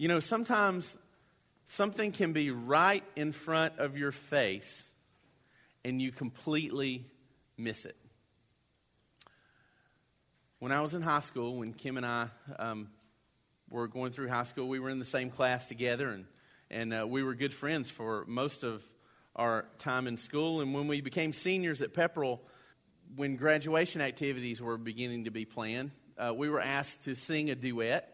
You know, sometimes something can be right in front of your face and you completely miss it. When I was in high school, when Kim and I um, were going through high school, we were in the same class together, and, and uh, we were good friends for most of our time in school. And when we became seniors at Pepperell, when graduation activities were beginning to be planned, uh, we were asked to sing a duet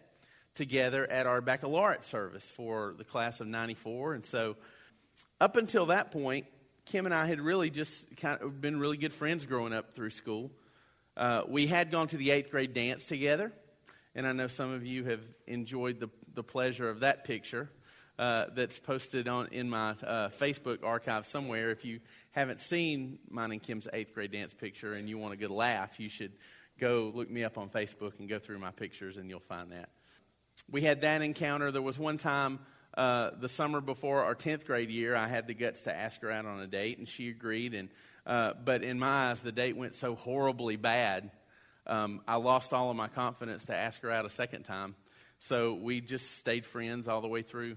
together at our baccalaureate service for the class of 94. And so, up until that point, Kim and I had really just kind of been really good friends growing up through school. Uh, we had gone to the eighth grade dance together, and I know some of you have enjoyed the, the pleasure of that picture uh, that's posted on in my uh, Facebook archive somewhere. If you haven't seen mine and Kim's eighth grade dance picture and you want a good laugh, you should go look me up on Facebook and go through my pictures, and you'll find that. We had that encounter. There was one time uh, the summer before our 10th grade year, I had the guts to ask her out on a date, and she agreed. And uh, but in my eyes, the date went so horribly bad, um, I lost all of my confidence to ask her out a second time. So we just stayed friends all the way through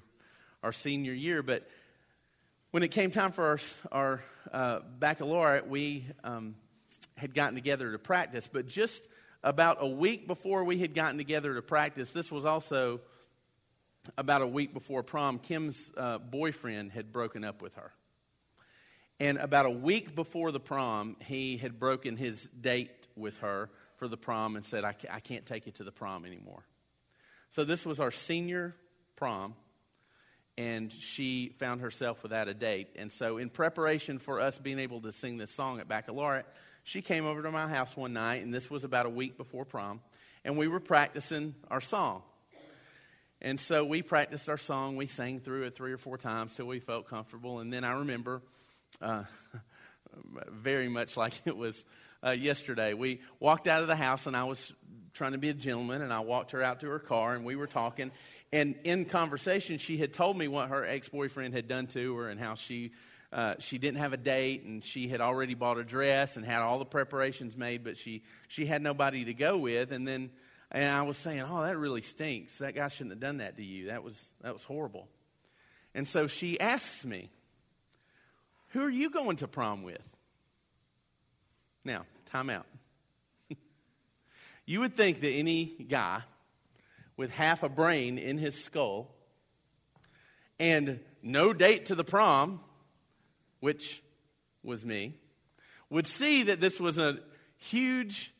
our senior year. But when it came time for our, our uh, baccalaureate, we um, had gotten together to practice. But just about a week before we had gotten together to practice, this was also about a week before prom, Kim's uh, boyfriend had broken up with her. And about a week before the prom, he had broken his date with her for the prom and said, I, I can't take you to the prom anymore. So this was our senior prom, and she found herself without a date. And so, in preparation for us being able to sing this song at baccalaureate, she came over to my house one night, and this was about a week before prom, and we were practicing our song. And so we practiced our song. We sang through it three or four times till we felt comfortable. And then I remember uh, very much like it was uh, yesterday. We walked out of the house, and I was trying to be a gentleman, and I walked her out to her car, and we were talking. And in conversation, she had told me what her ex boyfriend had done to her and how she. Uh, she didn't have a date and she had already bought a dress and had all the preparations made, but she, she had nobody to go with. And then and I was saying, Oh, that really stinks. That guy shouldn't have done that to you. That was, that was horrible. And so she asks me, who are you going to prom with? Now, time out. you would think that any guy with half a brain in his skull and no date to the prom, which was me, would see that this was a huge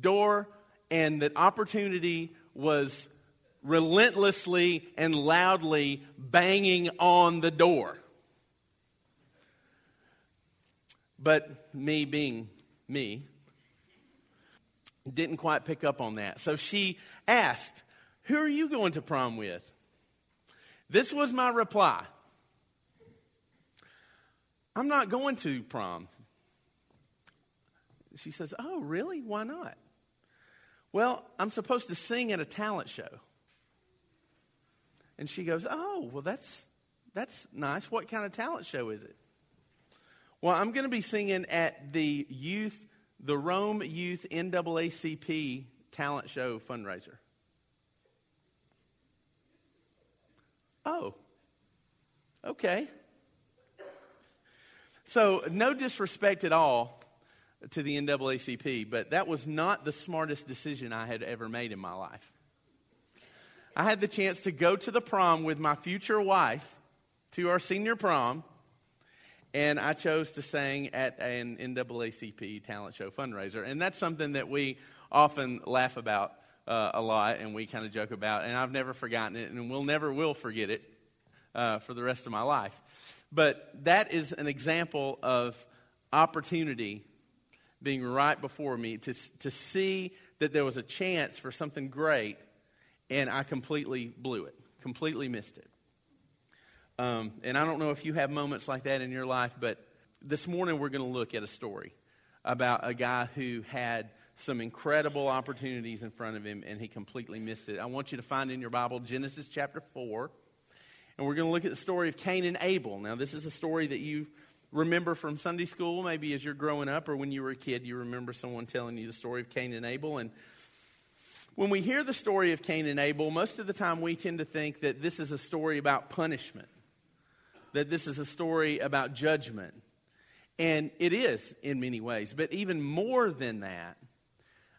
door and that opportunity was relentlessly and loudly banging on the door. But me being me, didn't quite pick up on that. So she asked, Who are you going to prom with? This was my reply I'm not going to prom. She says, Oh, really? Why not? Well, I'm supposed to sing at a talent show. And she goes, Oh, well, that's, that's nice. What kind of talent show is it? Well, I'm going to be singing at the youth, the Rome Youth NAACP talent show fundraiser. Oh, okay. So, no disrespect at all to the NAACP, but that was not the smartest decision I had ever made in my life. I had the chance to go to the prom with my future wife to our senior prom and I chose to sing at an NAACP talent show fundraiser. And that's something that we often laugh about uh, a lot and we kind of joke about. And I've never forgotten it, and we'll never will forget it uh, for the rest of my life. But that is an example of opportunity being right before me to, to see that there was a chance for something great, and I completely blew it, completely missed it. Um, and I don't know if you have moments like that in your life, but this morning we're going to look at a story about a guy who had some incredible opportunities in front of him and he completely missed it. I want you to find in your Bible Genesis chapter 4. And we're going to look at the story of Cain and Abel. Now, this is a story that you remember from Sunday school, maybe as you're growing up, or when you were a kid, you remember someone telling you the story of Cain and Abel. And When we hear the story of Cain and Abel, most of the time we tend to think that this is a story about punishment, that this is a story about judgment. And it is in many ways. But even more than that,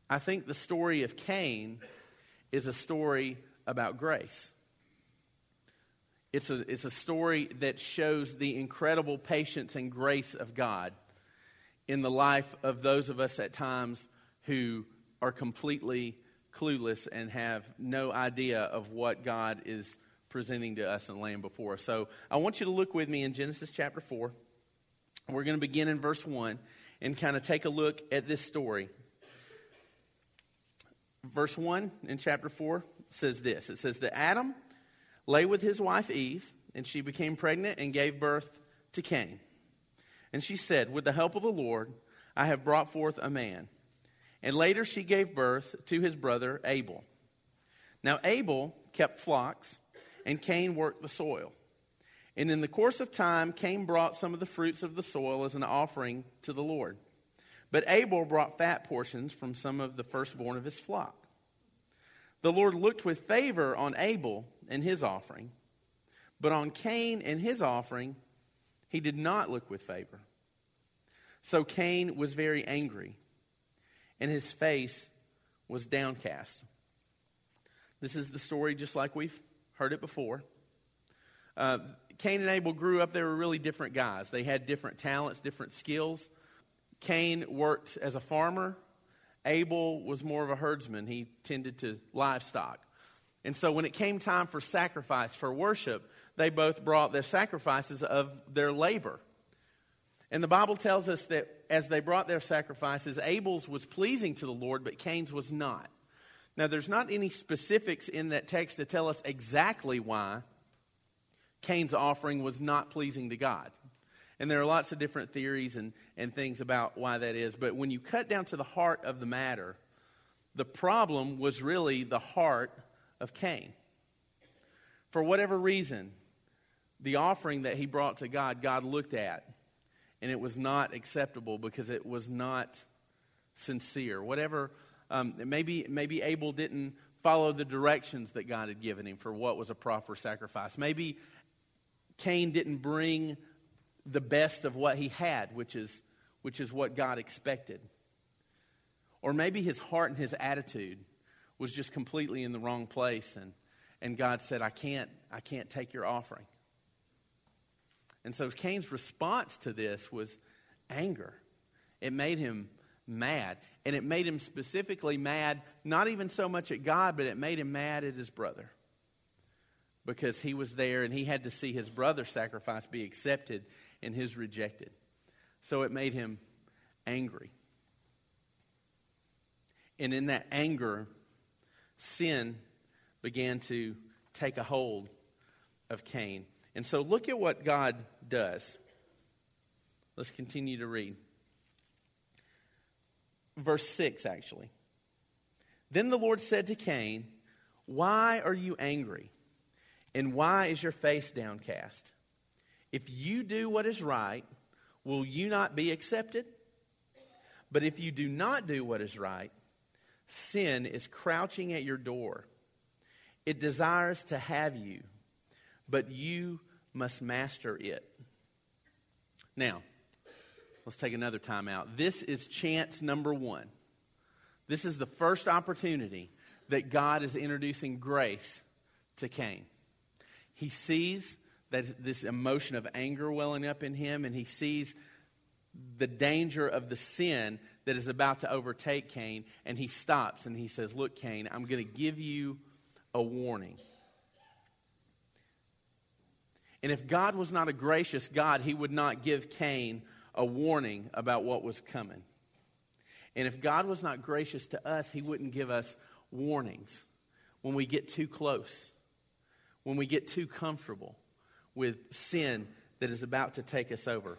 I think the story of Cain is a story about grace. It's a, it's a story that shows the incredible patience and grace of God in the life of those of us at times who are completely clueless and have no idea of what God is presenting to us and laying before us. So I want you to look with me in Genesis chapter 4. We're going to begin in verse 1 and kind of take a look at this story. Verse 1 in chapter 4 says this It says that Adam lay with his wife Eve, and she became pregnant and gave birth to Cain. And she said, With the help of the Lord, I have brought forth a man. And later she gave birth to his brother Abel. Now Abel kept flocks, and Cain worked the soil. And in the course of time, Cain brought some of the fruits of the soil as an offering to the Lord. But Abel brought fat portions from some of the firstborn of his flock. The Lord looked with favor on Abel and his offering, but on Cain and his offering, he did not look with favor. So Cain was very angry and his face was downcast. This is the story just like we've heard it before. Uh, Cain and Abel grew up, they were really different guys. They had different talents, different skills. Cain worked as a farmer, Abel was more of a herdsman. He tended to livestock. And so when it came time for sacrifice, for worship, they both brought their sacrifices of their labor. And the Bible tells us that as they brought their sacrifices, Abel's was pleasing to the Lord, but Cain's was not. Now, there's not any specifics in that text to tell us exactly why Cain's offering was not pleasing to God. And there are lots of different theories and, and things about why that is. But when you cut down to the heart of the matter, the problem was really the heart of Cain. For whatever reason, the offering that he brought to God, God looked at and it was not acceptable because it was not sincere. Whatever, um, maybe, maybe Abel didn't follow the directions that God had given him for what was a proper sacrifice. Maybe Cain didn't bring the best of what he had, which is, which is what God expected. Or maybe his heart and his attitude was just completely in the wrong place, and, and God said, I can't, I can't take your offering. And so Cain's response to this was anger. It made him mad. And it made him specifically mad, not even so much at God, but it made him mad at his brother. Because he was there and he had to see his brother's sacrifice be accepted and his rejected. So it made him angry. And in that anger, sin began to take a hold of Cain. And so look at what God does. Let's continue to read. Verse 6, actually. Then the Lord said to Cain, Why are you angry? And why is your face downcast? If you do what is right, will you not be accepted? But if you do not do what is right, sin is crouching at your door. It desires to have you but you must master it. Now, let's take another time out. This is chance number one. This is the first opportunity that God is introducing grace to Cain. He sees that this emotion of anger welling up in him, and he sees the danger of the sin that is about to overtake Cain, and he stops and he says, Look, Cain, I'm going to give you a warning. And if God was not a gracious God, he would not give Cain a warning about what was coming. And if God was not gracious to us, he wouldn't give us warnings when we get too close, when we get too comfortable with sin that is about to take us over.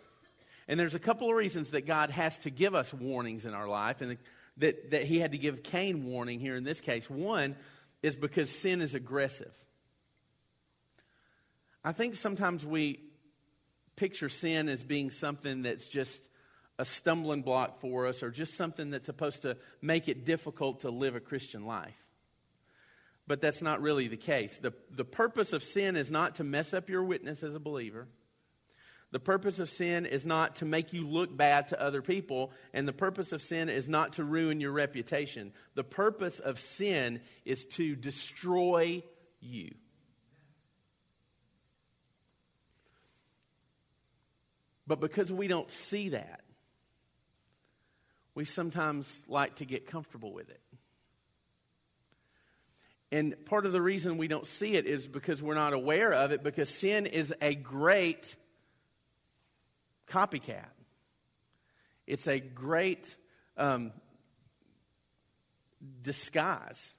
And there's a couple of reasons that God has to give us warnings in our life, and that, that he had to give Cain warning here in this case. One is because sin is aggressive. I think sometimes we picture sin as being something that's just a stumbling block for us or just something that's supposed to make it difficult to live a Christian life. But that's not really the case. The, the purpose of sin is not to mess up your witness as a believer. The purpose of sin is not to make you look bad to other people, and the purpose of sin is not to ruin your reputation. The purpose of sin is to destroy you. But because we don't see that, we sometimes like to get comfortable with it. And part of the reason we don't see it is because we're not aware of it, because sin is a great copycat. It's a great um, disguise.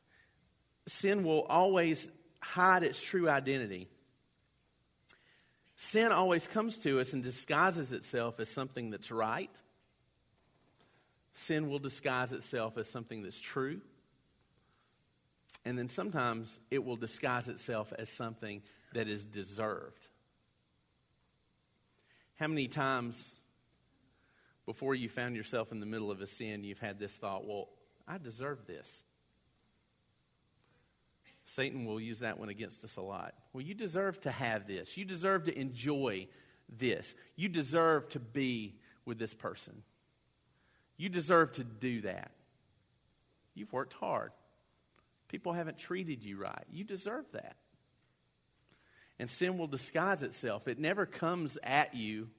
Sin will always hide its true identity. Sin always comes to us and disguises itself as something that's right. Sin will disguise itself as something that's true. And then sometimes it will disguise itself as something that is deserved. How many times before you found yourself in the middle of a sin, you've had this thought, well, I deserve this? Satan will use that one against us a lot. Well, you deserve to have this. You deserve to enjoy this. You deserve to be with this person. You deserve to do that. You've worked hard. People haven't treated you right. You deserve that. And sin will disguise itself. It never comes at you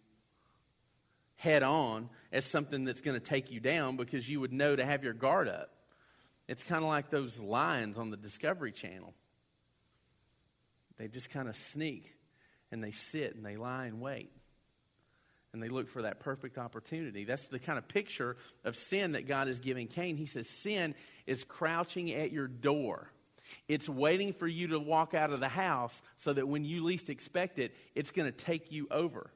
head on as something that's going to take you down because you would know to have your guard up. It's kind of like those lions on the Discovery Channel. They just kind of sneak and they sit and they lie and wait. And they look for that perfect opportunity. That's the kind of picture of sin that God is giving Cain. He says, Sin is crouching at your door. It's waiting for you to walk out of the house so that when you least expect it, it's going to take you over.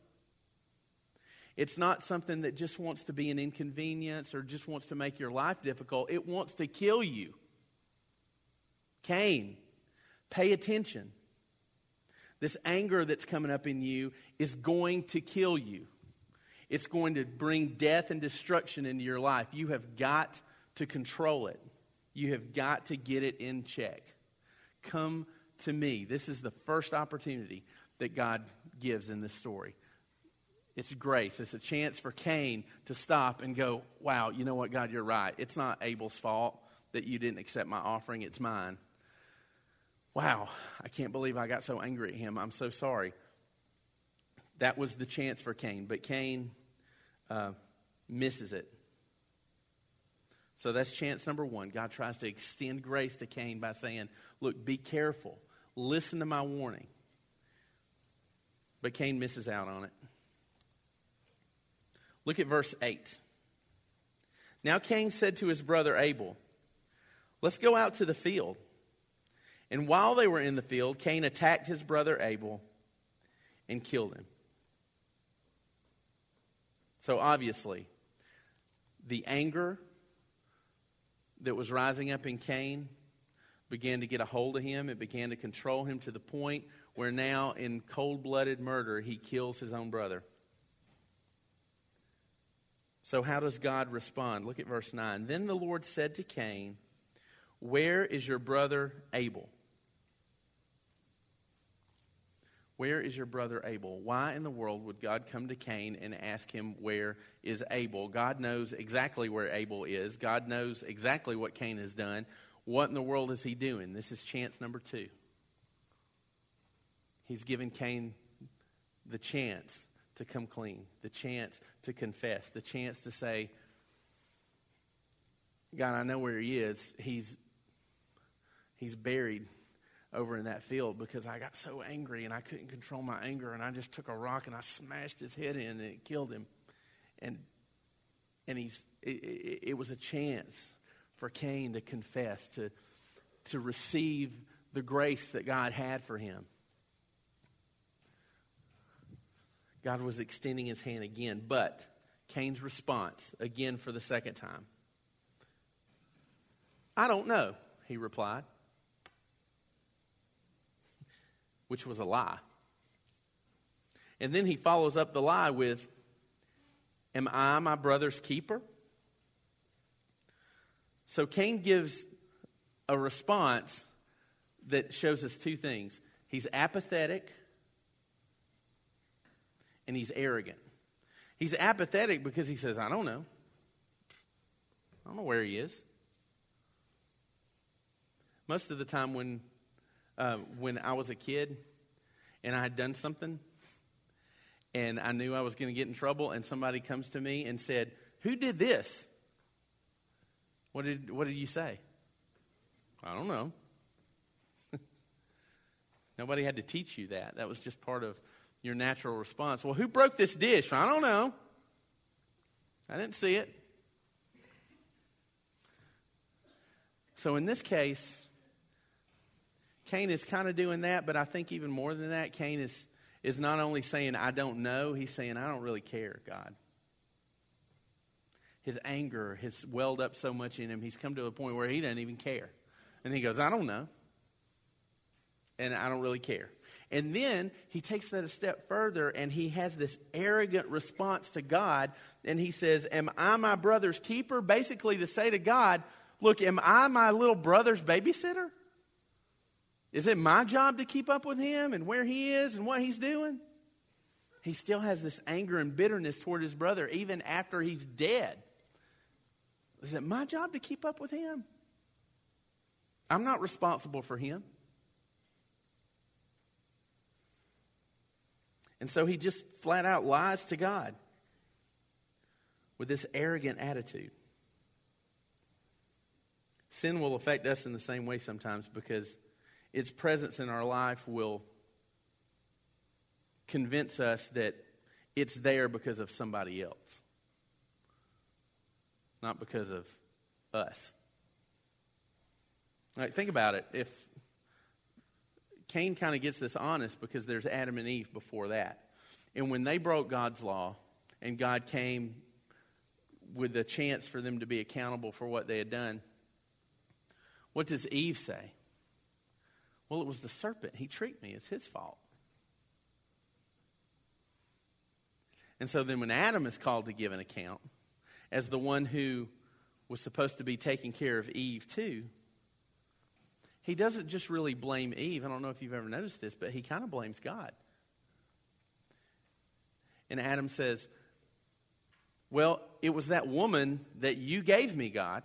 It's not something that just wants to be an inconvenience or just wants to make your life difficult. It wants to kill you. Cain, pay attention. This anger that's coming up in you is going to kill you. It's going to bring death and destruction into your life. You have got to control it. You have got to get it in check. Come to me. This is the first opportunity that God gives in this story. It's grace. It's a chance for Cain to stop and go, Wow, you know what, God, you're right. It's not Abel's fault that you didn't accept my offering, it's mine. Wow, I can't believe I got so angry at him. I'm so sorry. That was the chance for Cain, but Cain uh, misses it. So that's chance number one. God tries to extend grace to Cain by saying, Look, be careful. Listen to my warning. But Cain misses out on it. Look at verse 8. Now Cain said to his brother Abel, Let's go out to the field. And while they were in the field, Cain attacked his brother Abel and killed him. So obviously, the anger that was rising up in Cain began to get a hold of him. It began to control him to the point where now, in cold blooded murder, he kills his own brother. So, how does God respond? Look at verse 9. Then the Lord said to Cain, Where is your brother Abel? Where is your brother Abel? Why in the world would God come to Cain and ask him, Where is Abel? God knows exactly where Abel is. God knows exactly what Cain has done. What in the world is he doing? This is chance number two. He's given Cain the chance to come clean, the chance to confess, the chance to say, God, I know where he is. He's, he's buried over in that field because I got so angry and I couldn't control my anger and I just took a rock and I smashed his head in and it killed him. And and he's it, it, it was a chance for Cain to confess to to receive the grace that God had for him. God was extending his hand again, but Cain's response, again for the second time, I don't know, he replied. Which was a lie. And then he follows up the lie with, Am I my brother's keeper? So Cain gives a response that shows us two things he's apathetic and he's arrogant. He's apathetic because he says, I don't know. I don't know where he is. Most of the time, when, uh, when I was a kid and I had done something and I knew I was going to get in trouble, and somebody comes to me and said, Who did this? What did, what did you say? I don't know. Nobody had to teach you that. That was just part of your natural response. Well, who broke this dish? I don't know. I didn't see it. So in this case, Cain is kind of doing that, but I think even more than that, Cain is, is not only saying, I don't know, he's saying, I don't really care, God. His anger has welled up so much in him, he's come to a point where he doesn't even care. And he goes, I don't know. And I don't really care. And then he takes that a step further and he has this arrogant response to God. And he says, Am I my brother's keeper? Basically, to say to God, Look, am I my little brother's babysitter? Is it my job to keep up with him and where he is and what he's doing? He still has this anger and bitterness toward his brother even after he's dead. Is it my job to keep up with him? I'm not responsible for him. And so he just flat out lies to God with this arrogant attitude. Sin will affect us in the same way sometimes because its presence in our life will convince us that it's there because of somebody else, not because of us. Like, think about it. If Cain kind of gets this honest because there's Adam and Eve before that. And when they broke God's law and God came with a chance for them to be accountable for what they had done, what does Eve say? Well, it was the serpent. He tricked me. It's his fault. And so then when Adam is called to give an account as the one who was supposed to be taking care of Eve too, he doesn't just really blame Eve. I don't know if you've ever noticed this, but he kind of blames God. And Adam says, Well, it was that woman that you gave me, God,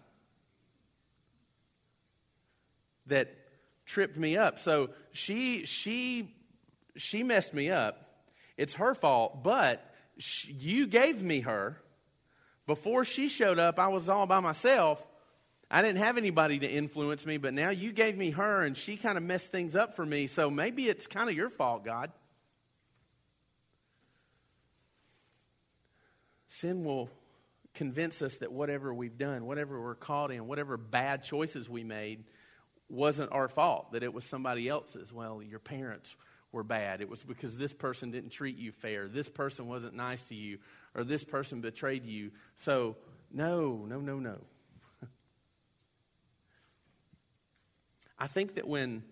that tripped me up. So she, she, she messed me up. It's her fault, but she, you gave me her. Before she showed up, I was all by myself. I didn't have anybody to influence me, but now you gave me her and she kind of messed things up for me. So maybe it's kind of your fault, God. Sin will convince us that whatever we've done, whatever we're caught in, whatever bad choices we made, wasn't our fault, that it was somebody else's. Well, your parents were bad. It was because this person didn't treat you fair. This person wasn't nice to you, or this person betrayed you. So, no, no, no, no. I think that when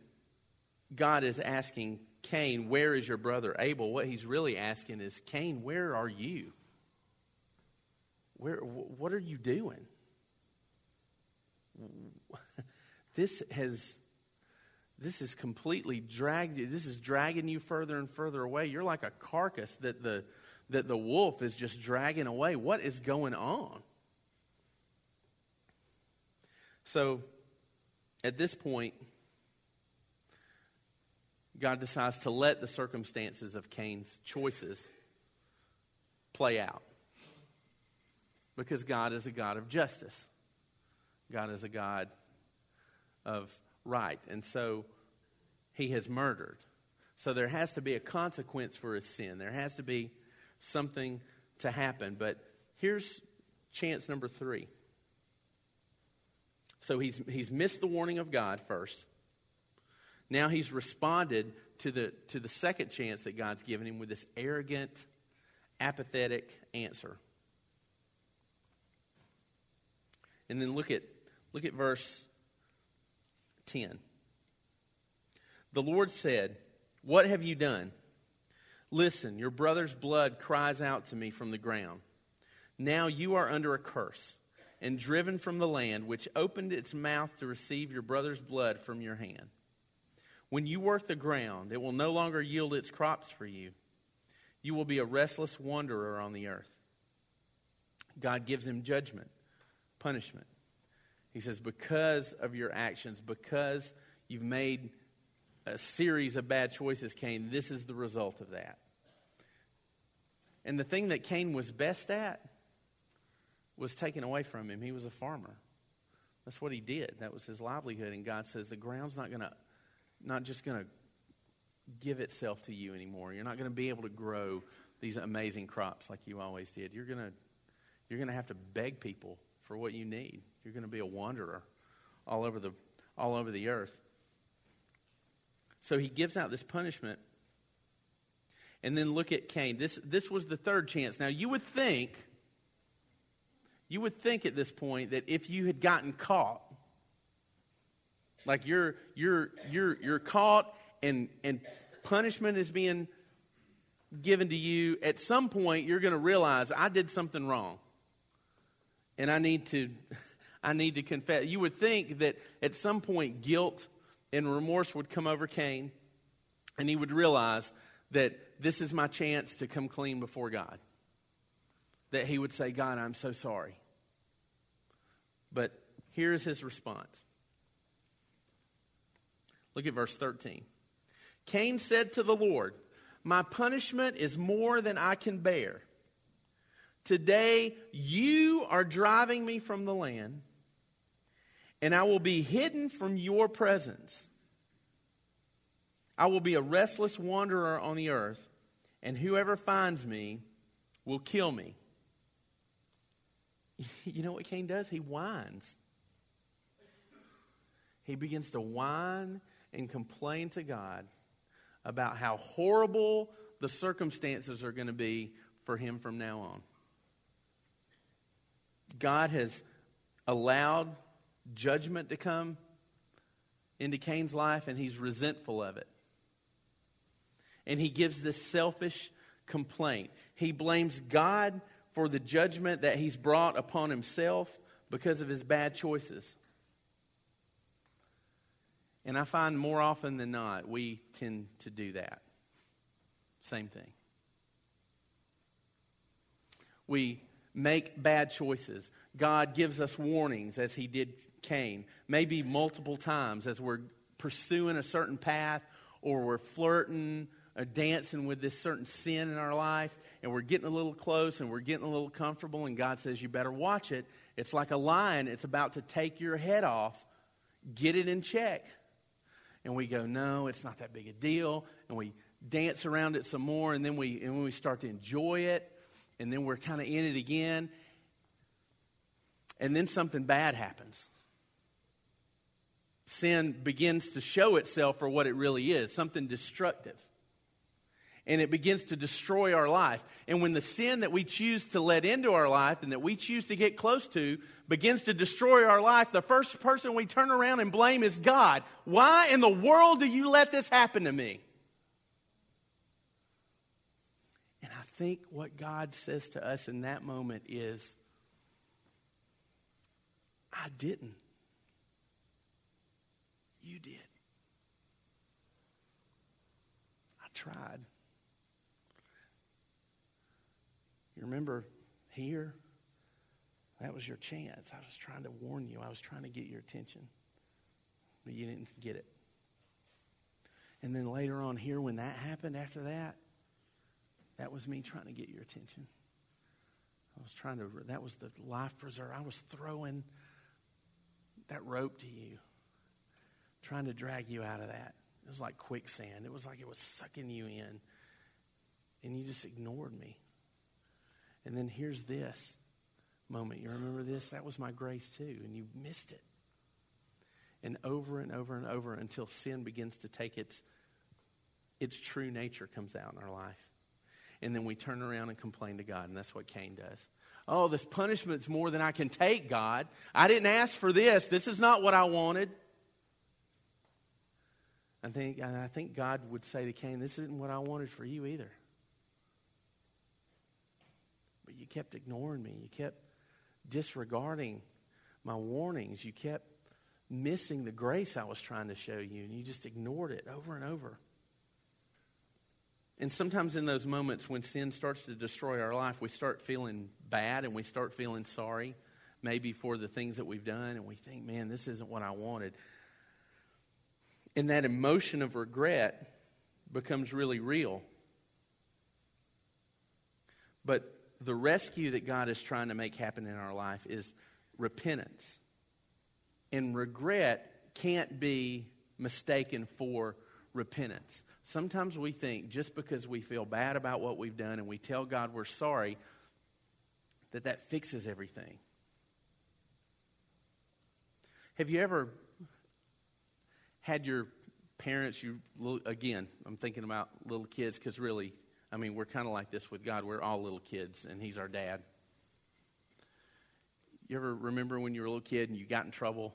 God is asking Cain, Where is your brother Abel? what he's really asking is, Cain, where are you? Where, what are you doing? This has this is completely dragged you. This is dragging you further and further away. You're like a carcass that the that the wolf is just dragging away. What is going on? So at this point, God decides to let the circumstances of Cain's choices play out. Because God is a God of justice, God is a God of right. And so he has murdered. So there has to be a consequence for his sin, there has to be something to happen. But here's chance number three. So he's, he's missed the warning of God first. Now he's responded to the, to the second chance that God's given him with this arrogant, apathetic answer. And then look at, look at verse 10. The Lord said, What have you done? Listen, your brother's blood cries out to me from the ground. Now you are under a curse and driven from the land which opened its mouth to receive your brother's blood from your hand. When you work the ground, it will no longer yield its crops for you. You will be a restless wanderer on the earth. God gives him judgment, punishment. He says, Because of your actions, because you've made a series of bad choices, Cain, this is the result of that. And the thing that Cain was best at was taken away from him. He was a farmer. That's what he did. That was his livelihood. And God says, the ground's not to, not just going to give itself to you anymore. You're not going to be able to grow these amazing crops like you always did. You're to, you're going to have to beg people for what you need. You're going to be a wanderer all over the, all over the earth. So he gives out this punishment. And then look at Cain. This, this was the third chance. Now, you would think, you would think at this point that if you had gotten caught, like you're, you're, you're, you're caught and, and punishment is being given to you, at some point you're going to realize I did something wrong. And I need to, I need to confess. You would think that at some point guilt and remorse would come over Cain, and he would realize that this is my chance to come clean before God. That he would say, God, I'm so sorry. But here's his response. Look at verse 13. Cain said to the Lord, My punishment is more than I can bear. Today you are driving me from the land and I will be hidden from your presence. I will be a restless wanderer on the earth, and whoever finds me will kill me. You know what Cain does? He whines. He begins to whine and complain to God about how horrible the circumstances are going to be for him from now on. God has allowed judgment to come into Cain's life, and he's resentful of it. And he gives this selfish complaint. He blames God for the judgment that he's brought upon himself because of his bad choices. And I find more often than not, we tend to do that. Same thing. We make bad choices. God gives us warnings as he did Cain, maybe multiple times as we're pursuing a certain path or we're flirting or dancing with this certain sin in our life and we're getting a little close and we're getting a little comfortable and God says you better watch it. It's like a lion, it's about to take your head off. Get it in check. And we go, "No, it's not that big a deal." And we dance around it some more and then we and we start to enjoy it and then we're kind of in it again. And then something bad happens. Sin begins to show itself for what it really is something destructive. And it begins to destroy our life. And when the sin that we choose to let into our life and that we choose to get close to begins to destroy our life, the first person we turn around and blame is God. Why in the world do you let this happen to me? Think what God says to us in that moment is, I didn't. You did. I tried. You remember here? That was your chance. I was trying to warn you. I was trying to get your attention. But you didn't get it. And then later on here, when that happened after that, that was me trying to get your attention. I was trying to, that was the life preserver. I was throwing that rope to you, trying to drag you out of that. It was like quicksand. It was like it was sucking you in. And you just ignored me. And then here's this moment. You remember this? That was my grace too. And you missed it. And over and over and over until sin begins to take its, its true nature comes out in our life and then we turn around and complain to God. And that's what Cain does. Oh, this punishment's more than I can take, God. I didn't ask for this. This is not what I wanted. I think, I think God would say to Cain, This isn't what I wanted for you either. But you kept ignoring me. You kept disregarding my warnings. You kept missing the grace I was trying to show you, and you just ignored it over and over. And sometimes in those moments when sin starts to destroy our life, we start feeling bad and we start feeling sorry, maybe for the things that we've done, and we think, man, this isn't what I wanted. And that emotion of regret becomes really real. But the rescue that God is trying to make happen in our life is repentance. And regret can't be mistaken for repentance. Sometimes we think just because we feel bad about what we've done and we tell God we're sorry, that that fixes everything. Have you ever had your parents, you again, I'm thinking about little kids because really, I mean, we're kind of like this with God. We're all little kids, and He's our dad. You ever remember when you were a little kid and you got in trouble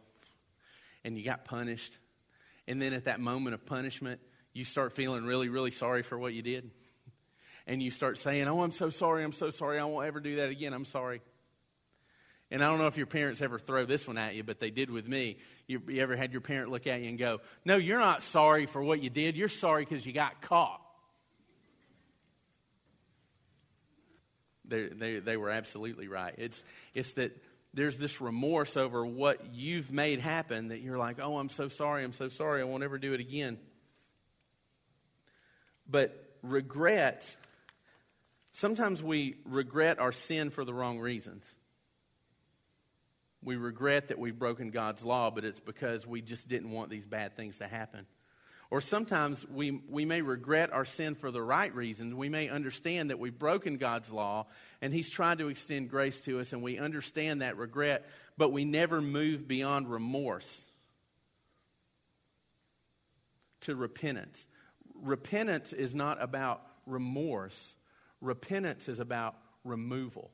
and you got punished? And then at that moment of punishment, you start feeling really, really sorry for what you did. And you start saying, Oh, I'm so sorry, I'm so sorry, I won't ever do that again, I'm sorry. And I don't know if your parents ever throw this one at you, but they did with me. You, you ever had your parent look at you and go, No, you're not sorry for what you did, you're sorry because you got caught. They, they, they were absolutely right. It's, it's that there's this remorse over what you've made happen that you're like, oh, I'm so sorry, I'm so sorry, I won't ever do it again. But regret, sometimes we regret our sin for the wrong reasons. We regret that we've broken God's law, but it's because we just didn't want these bad things to happen. Or sometimes we, we may regret our sin for the right reasons. We may understand that we've broken God's law and He's trying to extend grace to us, and we understand that regret, but we never move beyond remorse to repentance repentance is not about remorse, repentance is about removal.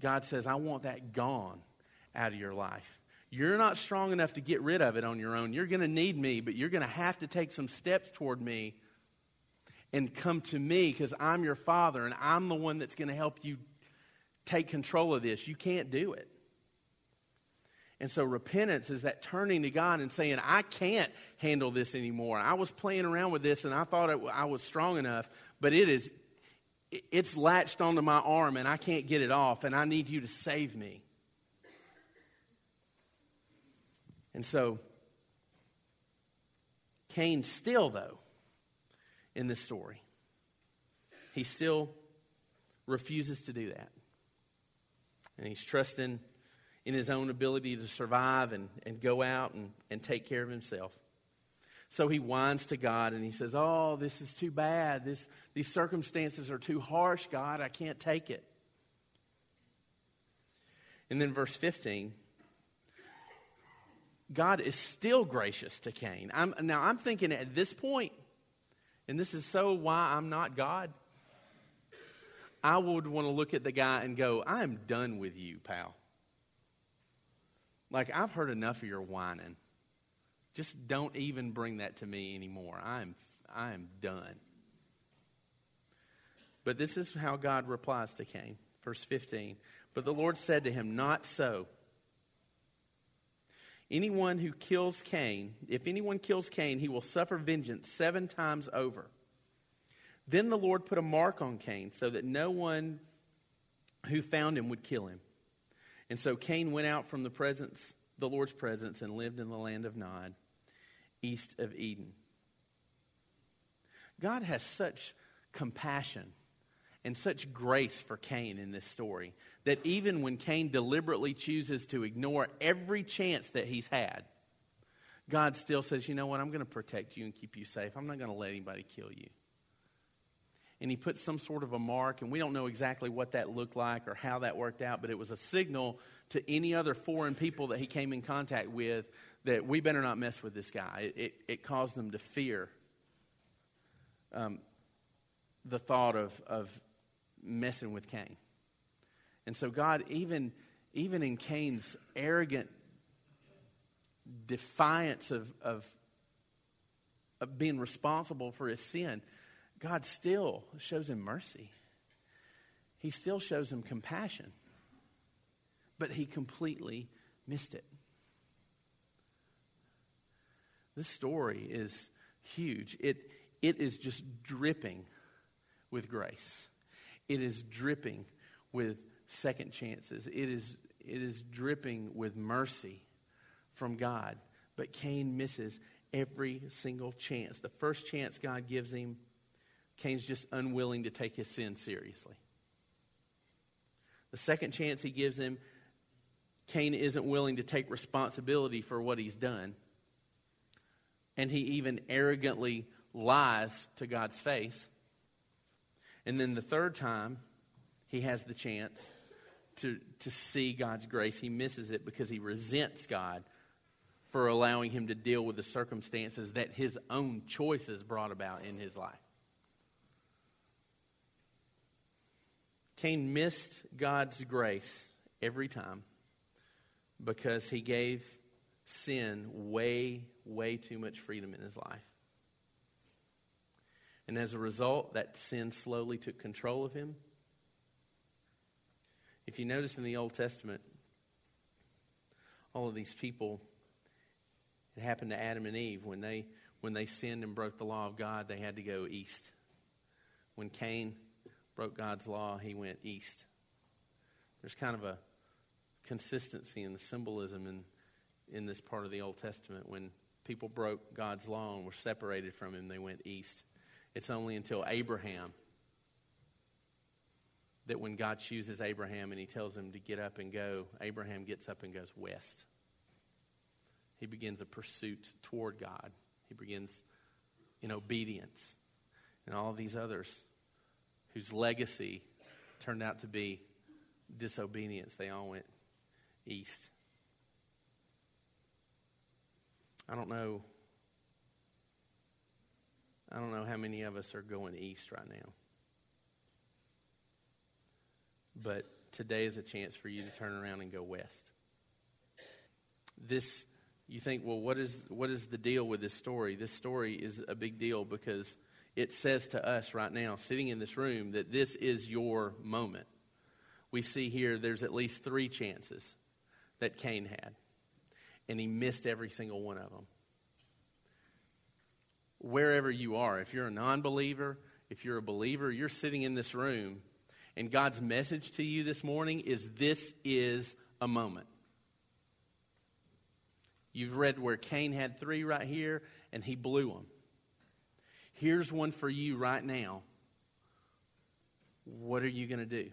God says, I want that gone out of your life. You're not strong enough to get rid of it on your own. You're going to need me, but you're going to have to take some steps toward me and come to me because I'm your father and I'm the one that's going to help you take control of this. You can't do it. And so repentance is that turning to God and saying, I can't handle this anymore. I was playing around with this and I thought it, I was strong enough, but it is it's latched onto my arm and I can't get it off and I need you to save me. And so Cain still though in this story he still refuses to do that. And he's trusting in his own ability to survive and, and go out and, and take care of himself. So he whines to God and he says, Oh, this is too bad. This, these circumstances are too harsh, God. I can't take it. And then verse 15 God is still gracious to Cain. I'm, now, I'm thinking at this point, and this is so why I'm not God, I would want to look at the guy and go, I'm done with you, pal. Like, I've heard enough of your whining. Just don't even bring that to me anymore. I'm, I'm done. But this is how God replies to Cain. Verse 15. But the Lord said to him, Not so. Anyone who kills Cain, if anyone kills Cain, he will suffer vengeance seven times over. Then the Lord put a mark on Cain so that no one who found him would kill him. And so Cain went out from the presence, the Lord's presence, and lived in the land of Nod, east of Eden. God has such compassion and such grace for Cain in this story that even when Cain deliberately chooses to ignore every chance that he's had, God still says, You know what? I'm going to protect you and keep you safe. I'm not going to let anybody kill you and he put some sort of a mark, and we don't know exactly what that looked like or how that worked out, but it was a signal to any other foreign people that he came in contact with that we better not mess with this guy. It, it, it caused them to fear um, the thought of, of messing with Cain. And so, God, even, even in Cain's arrogant defiance of, of, of being responsible for his sin, God still shows him mercy. He still shows him compassion. but he completely missed it. This story is huge. It, it is just dripping with grace. It is dripping with second chances. It is, it is dripping with mercy from God. But Cain misses every single chance. The first chance God gives him, Cain's just unwilling to take his sin seriously. The second chance he gives him, Cain isn't willing to take responsibility for what he's done. And he even arrogantly lies to God's face. And then the third time, he has the chance to, to see God's grace. He misses it because he resents God for allowing him to deal with the circumstances that his own choices brought about in his life. Cain missed God's grace every time because he gave sin way, way too much freedom in his life. And as a result, that sin slowly took control of him. If you notice in the Old Testament, all of these people it happened to Adam and Eve. When they, when they sinned and broke the law of God, they had to go east. When Cain broke God's law, he went east. There's kind of a consistency in the symbolism in, in this part of the Old Testament. When people broke God's law and were separated from him, they went east. It's only until Abraham that when God chooses Abraham and he tells him to get up and go, Abraham gets up and goes west. He begins a pursuit toward God. He begins in obedience. And all these others whose legacy turned out to be disobedience, they all went east. I don't know. I don't know how many of us are going east right now. But today is a chance for you to turn around and go west. This you think, well, what is, what is the deal with this story? This story is a big deal because it says to us right now, sitting in this room, that this is your moment. We see here there's at least three chances that Cain had, and he missed every single one of them. Wherever you are, if you're a non believer, if you're a believer, you're sitting in this room, and God's message to you this morning is this is a moment. You've read where Cain had three right here and he blew them. Here's one for you right now. What are you going to do?